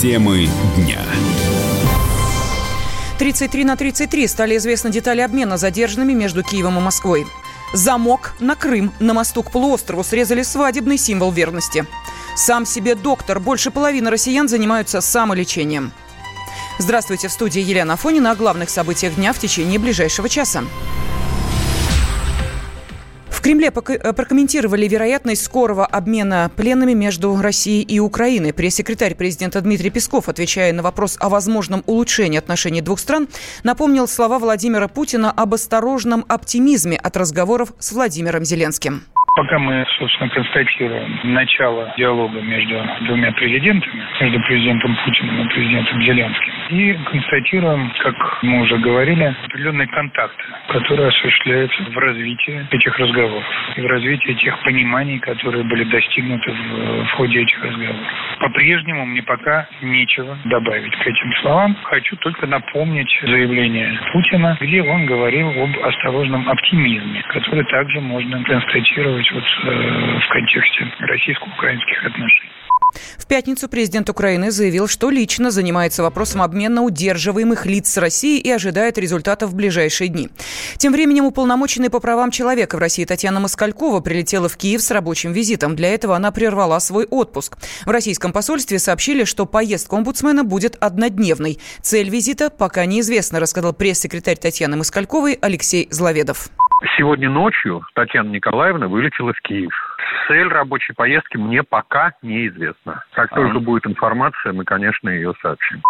Темы дня. 33 на 33 стали известны детали обмена задержанными между Киевом и Москвой. Замок на Крым на мосту к полуострову срезали свадебный символ верности. Сам себе доктор. Больше половины россиян занимаются самолечением. Здравствуйте, в студии Елена Афонина о главных событиях дня в течение ближайшего часа. В Кремле э, прокомментировали вероятность скорого обмена пленными между Россией и Украиной. Пресс-секретарь президента Дмитрий Песков, отвечая на вопрос о возможном улучшении отношений двух стран, напомнил слова Владимира Путина об осторожном оптимизме от разговоров с Владимиром Зеленским. Пока мы, собственно, констатируем начало диалога между двумя президентами, между президентом Путиным и президентом Зеленским, и констатируем, как мы уже говорили, определенные контакты, которые осуществляются в развитии этих разговоров и в развитии тех пониманий, которые были достигнуты в, в ходе этих разговоров. По-прежнему мне пока нечего добавить к этим словам. Хочу только напомнить заявление Путина, где он говорил об осторожном оптимизме, который также можно констатировать вот э, в контексте российско-украинских отношений. В пятницу президент Украины заявил, что лично занимается вопросом обмена удерживаемых лиц с Россией и ожидает результатов в ближайшие дни. Тем временем уполномоченный по правам человека в России Татьяна Москалькова прилетела в Киев с рабочим визитом. Для этого она прервала свой отпуск. В российском посольстве сообщили, что поездка омбудсмена будет однодневной. Цель визита пока неизвестна, рассказал пресс-секретарь Татьяны Москальковой Алексей Зловедов. Сегодня ночью Татьяна Николаевна вылетела в Киев. Цель рабочей поездки мне пока неизвестна. Как только а. будет информация, мы, конечно, ее сообщим.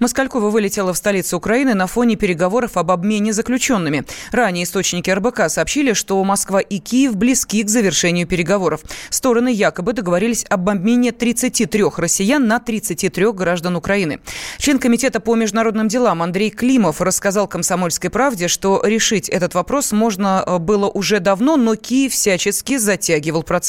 Москалькова вылетела в столицу Украины на фоне переговоров об обмене заключенными. Ранее источники РБК сообщили, что Москва и Киев близки к завершению переговоров. Стороны якобы договорились об обмене 33 россиян на 33 граждан Украины. Член Комитета по международным делам Андрей Климов рассказал «Комсомольской правде», что решить этот вопрос можно э, было уже давно, но Киев всячески затягивал процесс.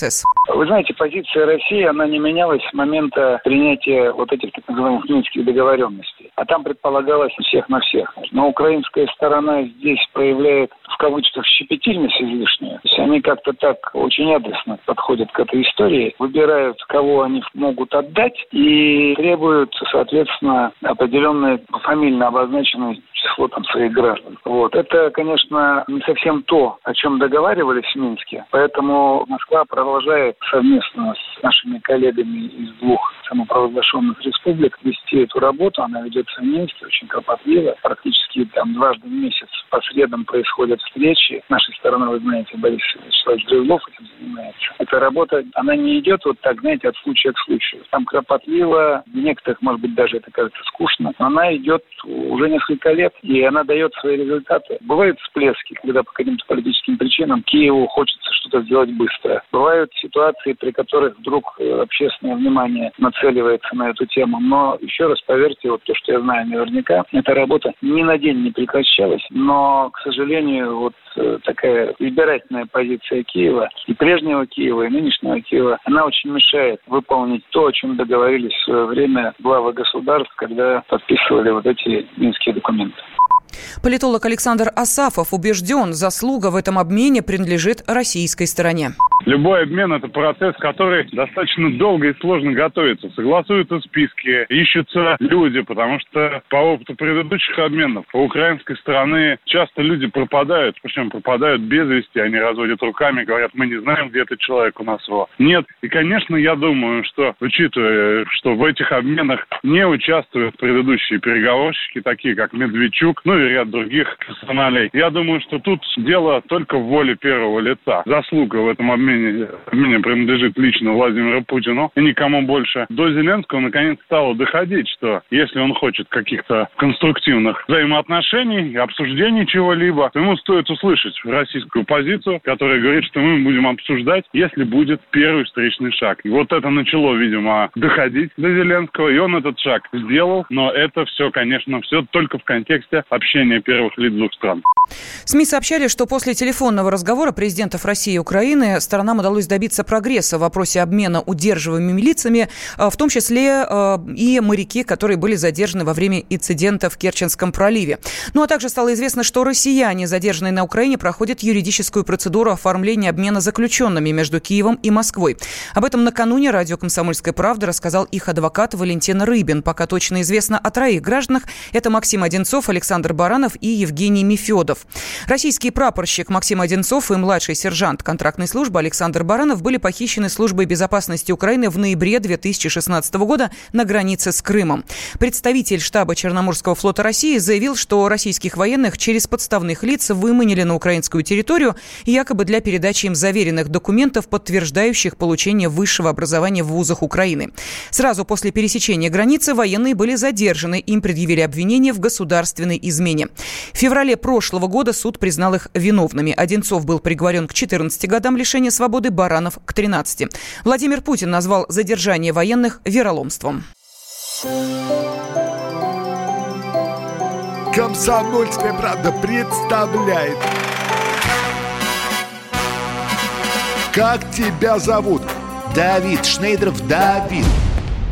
Вы знаете, позиция России, она не менялась с момента принятия вот этих так называемых минских договоренностей. А там предполагалось всех на всех. Но украинская сторона здесь проявляет в кавычках щепетильность излишнюю. То есть они как-то так очень адресно подходят к этой истории, выбирают, кого они могут отдать и требуют, соответственно, определенные фамильно обозначенные число там своих граждан. Вот. Это, конечно, не совсем то, о чем договаривались в Минске. Поэтому Москва продолжает совместно с нашими коллегами из двух самопровозглашенных республик вести эту работу. Она ведется в Минске очень кропотливо. Практически там дважды в месяц по средам происходят встречи. С нашей стороны, вы знаете, Борис Вячеславович Дрюлов этим занимается. Эта работа, она не идет вот так, знаете, от случая к случаю. Там кропотливо, в некоторых, может быть, даже это кажется скучно, но она идет уже несколько лет, и она дает свои результаты. Бывают всплески, когда по каким-то политическим причинам Киеву хочется что-то сделать быстро. Бывают ситуации, при которых вдруг э, общественное внимание нацеливается на эту тему. Но еще раз поверьте, вот то, что я знаю наверняка, эта работа ни на день не прекращалась, но, к сожалению, вот такая избирательная позиция Киева и прежнего Киева, и нынешнего Киева, она очень мешает выполнить то, о чем договорились в свое время главы государств, когда подписывали вот эти минские документы. Политолог Александр Асафов убежден, заслуга в этом обмене принадлежит российской стороне. Любой обмен – это процесс, который достаточно долго и сложно готовится. Согласуются списки, ищутся люди, потому что по опыту предыдущих обменов у украинской стороны часто люди пропадают, причем пропадают без вести, они разводят руками, говорят, мы не знаем, где этот человек у нас его. Нет. И, конечно, я думаю, что, учитывая, что в этих обменах не участвуют предыдущие переговорщики, такие как Медведчук, ну и ряд других персоналей, я думаю, что тут дело только в воле первого лица. Заслуга в этом обмене обмене, принадлежит лично Владимиру Путину и никому больше. До Зеленского наконец стало доходить, что если он хочет каких-то конструктивных взаимоотношений, обсуждений чего-либо, то ему стоит услышать российскую позицию, которая говорит, что мы будем обсуждать, если будет первый встречный шаг. И вот это начало, видимо, доходить до Зеленского, и он этот шаг сделал, но это все, конечно, все только в контексте общения общения первых лиц двух стран. СМИ сообщали, что после телефонного разговора президентов России и Украины сторонам удалось добиться прогресса в вопросе обмена удерживаемыми лицами, э, в том числе э, и моряки, которые были задержаны во время инцидента в Керченском проливе. Ну а также стало известно, что россияне, задержанные на Украине, проходят юридическую процедуру оформления обмена заключенными между Киевом и Москвой. Об этом накануне радио «Комсомольская правда» рассказал их адвокат Валентин Рыбин. Пока точно известно о троих гражданах. Это Максим Одинцов, Александр Баранов и Евгений народов. Российский прапорщик Максим Одинцов и младший сержант контрактной службы Александр Баранов были похищены службой безопасности Украины в ноябре 2016 года на границе с Крымом. Представитель штаба Черноморского флота России заявил, что российских военных через подставных лиц выманили на украинскую территорию якобы для передачи им заверенных документов, подтверждающих получение высшего образования в вузах Украины. Сразу после пересечения границы военные были задержаны. Им предъявили обвинение в государственной измене. В феврале прошлого года суд признал их виновными. Одинцов был приговорен к 14 годам лишения свободы, Баранов к 13. Владимир Путин назвал задержание военных вероломством. Комсомольская правда представляет. Как тебя зовут? Давид Шнейдров Давид.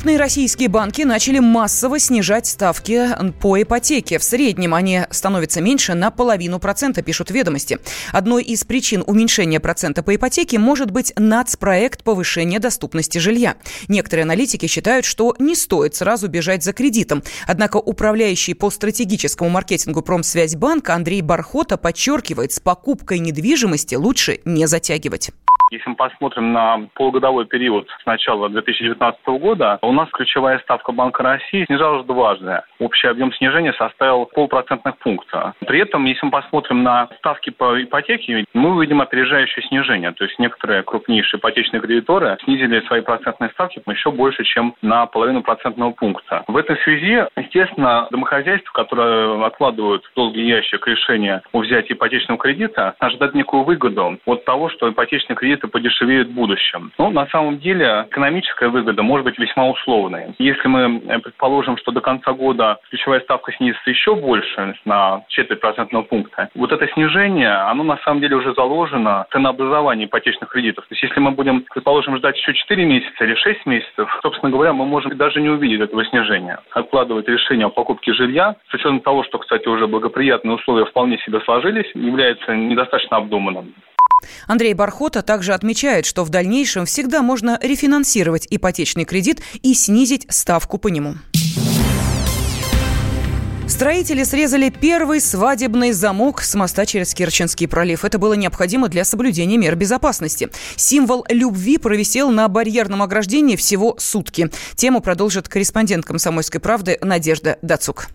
Крупные российские банки начали массово снижать ставки по ипотеке. В среднем они становятся меньше на половину процента, пишут ведомости. Одной из причин уменьшения процента по ипотеке может быть нацпроект повышения доступности жилья. Некоторые аналитики считают, что не стоит сразу бежать за кредитом. Однако управляющий по стратегическому маркетингу Промсвязьбанка Андрей Бархота подчеркивает, с покупкой недвижимости лучше не затягивать. Если мы посмотрим на полугодовой период с начала 2019 года, у нас ключевая ставка Банка России снижалась дважды. Общий объем снижения составил полпроцентных пункта. При этом, если мы посмотрим на ставки по ипотеке, мы увидим опережающее снижение. То есть некоторые крупнейшие ипотечные кредиторы снизили свои процентные ставки еще больше, чем на половину процентного пункта. В этой связи, естественно, домохозяйства, которые откладывают в долгий ящик решение о взятии ипотечного кредита, ожидают некую выгоду от того, что ипотечный кредит это подешевеет в будущем. Но на самом деле экономическая выгода может быть весьма условной. Если мы э, предположим, что до конца года ключевая ставка снизится еще больше на четверть процентного пункта, вот это снижение, оно на самом деле уже заложено в ценообразовании ипотечных кредитов. То есть если мы будем, предположим, ждать еще 4 месяца или 6 месяцев, собственно говоря, мы можем даже не увидеть этого снижения. Откладывать решение о покупке жилья, с учетом того, что, кстати, уже благоприятные условия вполне себе сложились, является недостаточно обдуманным. Андрей Бархота также отмечает, что в дальнейшем всегда можно рефинансировать ипотечный кредит и снизить ставку по нему. Строители срезали первый свадебный замок с моста через Керченский пролив. Это было необходимо для соблюдения мер безопасности. Символ любви провисел на барьерном ограждении всего сутки. Тему продолжит корреспондент «Комсомольской правды» Надежда Дацук.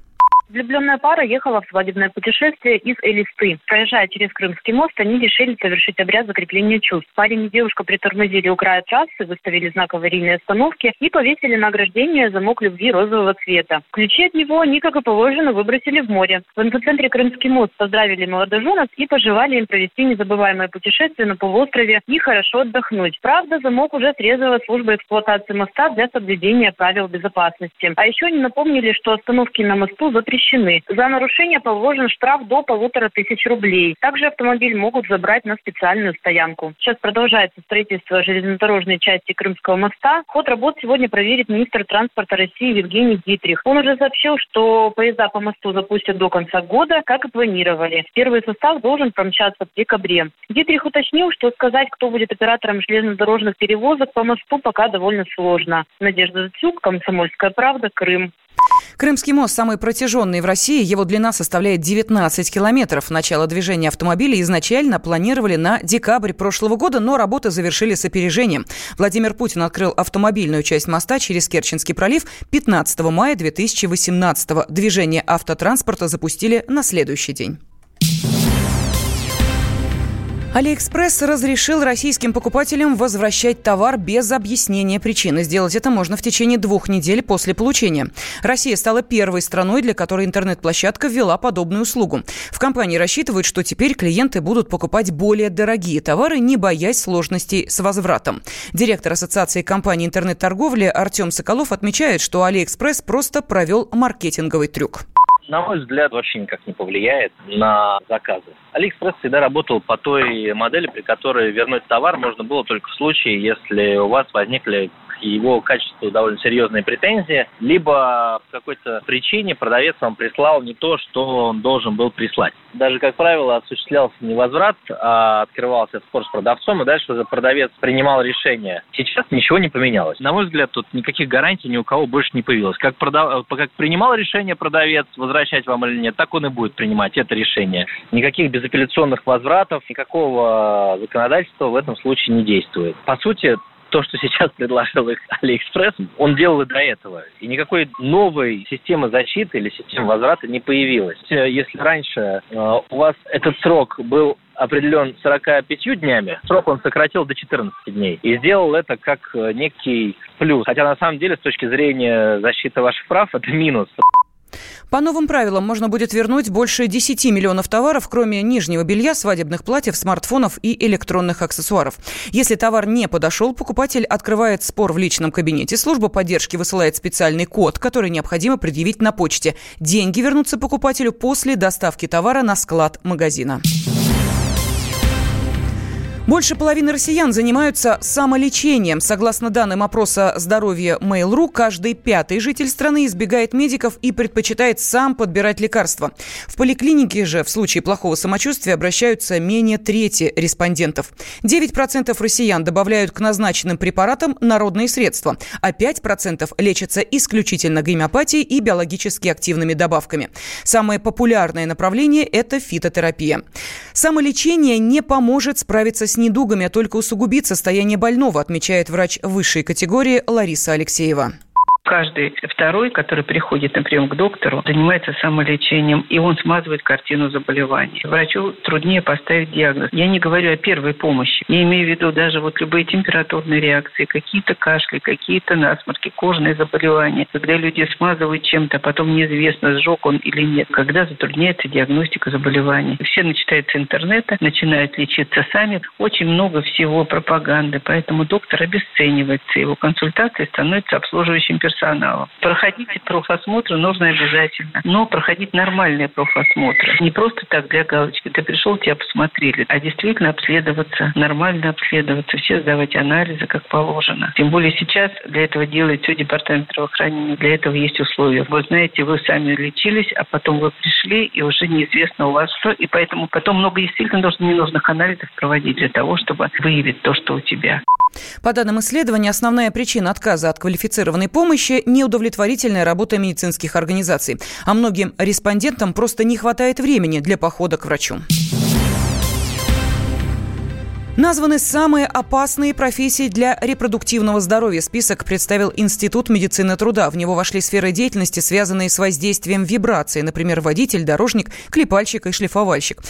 Влюбленная пара ехала в свадебное путешествие из Элисты. Проезжая через Крымский мост, они решили совершить обряд закрепления чувств. Парень и девушка притормозили у края трассы, выставили знак аварийной остановки и повесили на ограждение замок любви розового цвета. Ключи от него они, как и положено, выбросили в море. В инфоцентре Крымский мост поздравили молодоженов и пожелали им провести незабываемое путешествие на полуострове и хорошо отдохнуть. Правда, замок уже срезала служба эксплуатации моста для соблюдения правил безопасности. А еще они напомнили, что остановки на мосту запрещены запрещены. За нарушение положен штраф до полутора тысяч рублей. Также автомобиль могут забрать на специальную стоянку. Сейчас продолжается строительство железнодорожной части Крымского моста. Ход работ сегодня проверит министр транспорта России Евгений Дитрих. Он уже сообщил, что поезда по мосту запустят до конца года, как и планировали. Первый состав должен промчаться в декабре. Дитрих уточнил, что сказать, кто будет оператором железнодорожных перевозок по мосту, пока довольно сложно. Надежда Зацюк, Комсомольская правда, Крым. Крымский мост самый протяженный в России. Его длина составляет 19 километров. Начало движения автомобилей изначально планировали на декабрь прошлого года, но работы завершили с опережением. Владимир Путин открыл автомобильную часть моста через Керченский пролив 15 мая 2018 года. Движение автотранспорта запустили на следующий день. Алиэкспресс разрешил российским покупателям возвращать товар без объяснения причины. Сделать это можно в течение двух недель после получения. Россия стала первой страной, для которой интернет-площадка ввела подобную услугу. В компании рассчитывают, что теперь клиенты будут покупать более дорогие товары, не боясь сложностей с возвратом. Директор Ассоциации компаний интернет-торговли Артем Соколов отмечает, что Алиэкспресс просто провел маркетинговый трюк на мой взгляд, вообще никак не повлияет на заказы. Алиэкспресс всегда работал по той модели, при которой вернуть товар можно было только в случае, если у вас возникли его качеству довольно серьезные претензии, либо по какой-то причине продавец вам прислал не то, что он должен был прислать. Даже, как правило, осуществлялся не возврат, а открывался спор с продавцом, и дальше уже продавец принимал решение. Сейчас ничего не поменялось. На мой взгляд, тут никаких гарантий ни у кого больше не появилось. Как, продав... как принимал решение продавец, возвращать вам или нет, так он и будет принимать это решение. Никаких безапелляционных возвратов, никакого законодательства в этом случае не действует. По сути, то, что сейчас предложил их Алиэкспресс, он делал и до этого. И никакой новой системы защиты или системы возврата не появилась. Если раньше э, у вас этот срок был определен 45 днями, срок он сократил до 14 дней. И сделал это как э, некий плюс. Хотя на самом деле с точки зрения защиты ваших прав это минус. По новым правилам можно будет вернуть больше 10 миллионов товаров, кроме нижнего белья, свадебных платьев, смартфонов и электронных аксессуаров. Если товар не подошел, покупатель открывает спор в личном кабинете. Служба поддержки высылает специальный код, который необходимо предъявить на почте. Деньги вернутся покупателю после доставки товара на склад магазина. Больше половины россиян занимаются самолечением. Согласно данным опроса здоровья Mail.ru, каждый пятый житель страны избегает медиков и предпочитает сам подбирать лекарства. В поликлинике же в случае плохого самочувствия обращаются менее трети респондентов. 9% россиян добавляют к назначенным препаратам народные средства, а 5% лечатся исключительно гомеопатией и биологически активными добавками. Самое популярное направление – это фитотерапия. Самолечение не поможет справиться с с недугами, а только усугубит состояние больного, отмечает врач высшей категории Лариса Алексеева. Каждый второй, который приходит на прием к доктору, занимается самолечением, и он смазывает картину заболевания. Врачу труднее поставить диагноз. Я не говорю о первой помощи. Я имею в виду даже вот любые температурные реакции, какие-то кашли, какие-то насморки, кожные заболевания. Когда люди смазывают чем-то, а потом неизвестно, сжег он или нет. Когда затрудняется диагностика заболеваний. Все начинают с интернета, начинают лечиться сами. Очень много всего пропаганды, поэтому доктор обесценивается. Его консультации становятся обслуживающим персоналом персоналом. Проходить профосмотры нужно обязательно, но проходить нормальные профосмотры. Не просто так для галочки. Ты пришел, тебя посмотрели, а действительно обследоваться, нормально обследоваться, все сдавать анализы, как положено. Тем более сейчас для этого делает все департамент здравоохранения, для этого есть условия. Вы знаете, вы сами лечились, а потом вы пришли, и уже неизвестно у вас что, и поэтому потом много действительно нужно ненужных анализов проводить для того, чтобы выявить то, что у тебя. По данным исследования, основная причина отказа от квалифицированной помощи – неудовлетворительная работа медицинских организаций. А многим респондентам просто не хватает времени для похода к врачу. Названы самые опасные профессии для репродуктивного здоровья. Список представил Институт медицины труда. В него вошли сферы деятельности, связанные с воздействием вибрации, например, водитель, дорожник, клепальщик и шлифовальщик.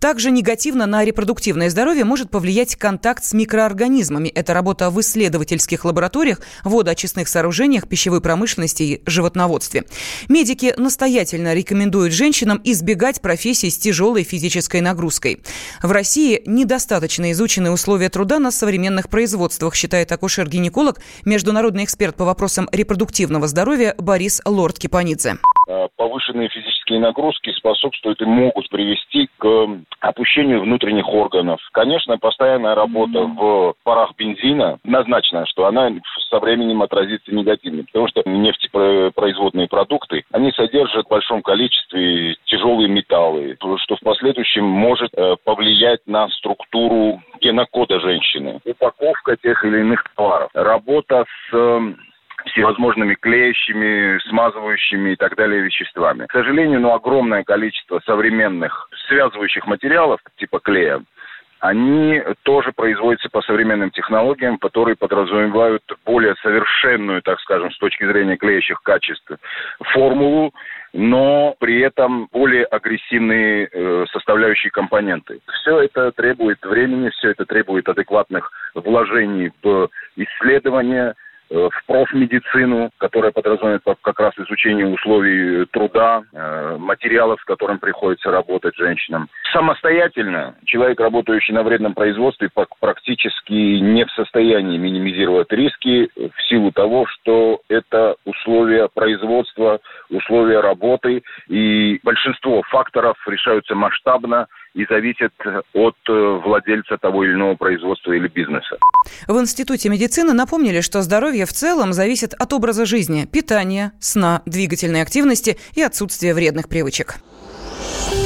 Также негативно на репродуктивное здоровье может повлиять контакт с микроорганизмами. Это работа в исследовательских лабораториях, водоочистных сооружениях, пищевой промышленности и животноводстве. Медики настоятельно рекомендуют женщинам избегать профессий с тяжелой физической нагрузкой. В России недостаточно изучены условия труда на современных производствах, считает акушер-гинеколог, международный эксперт по вопросам репродуктивного здоровья Борис Лорд-Кипанидзе. Э, повышенные физические нагрузки способствуют и могут привести к опущению внутренних органов. Конечно, постоянная работа в парах бензина назначена, что она со временем отразится негативно, потому что нефтепроизводные продукты, они содержат в большом количестве тяжелые металлы, что в последующем может э, повлиять на структуру генокода женщины. Упаковка тех или иных товаров. Работа с всевозможными клеящими, смазывающими и так далее веществами. К сожалению, ну, огромное количество современных связывающих материалов, типа клея, они тоже производятся по современным технологиям, которые подразумевают более совершенную, так скажем, с точки зрения клеящих качеств, формулу, но при этом более агрессивные э, составляющие компоненты. Все это требует времени, все это требует адекватных вложений в исследования, в профмедицину, которая подразумевает как раз изучение условий труда, э, материалов, с которым приходится работать женщинам. Самостоятельно человек, работающий на вредном производстве, практически не в состоянии минимизировать риски в силу того, что это условия производства, условия работы, и большинство факторов решаются масштабно, и зависит от э, владельца того или иного производства или бизнеса. В Институте медицины напомнили, что здоровье в целом зависит от образа жизни, питания, сна, двигательной активности и отсутствия вредных привычек.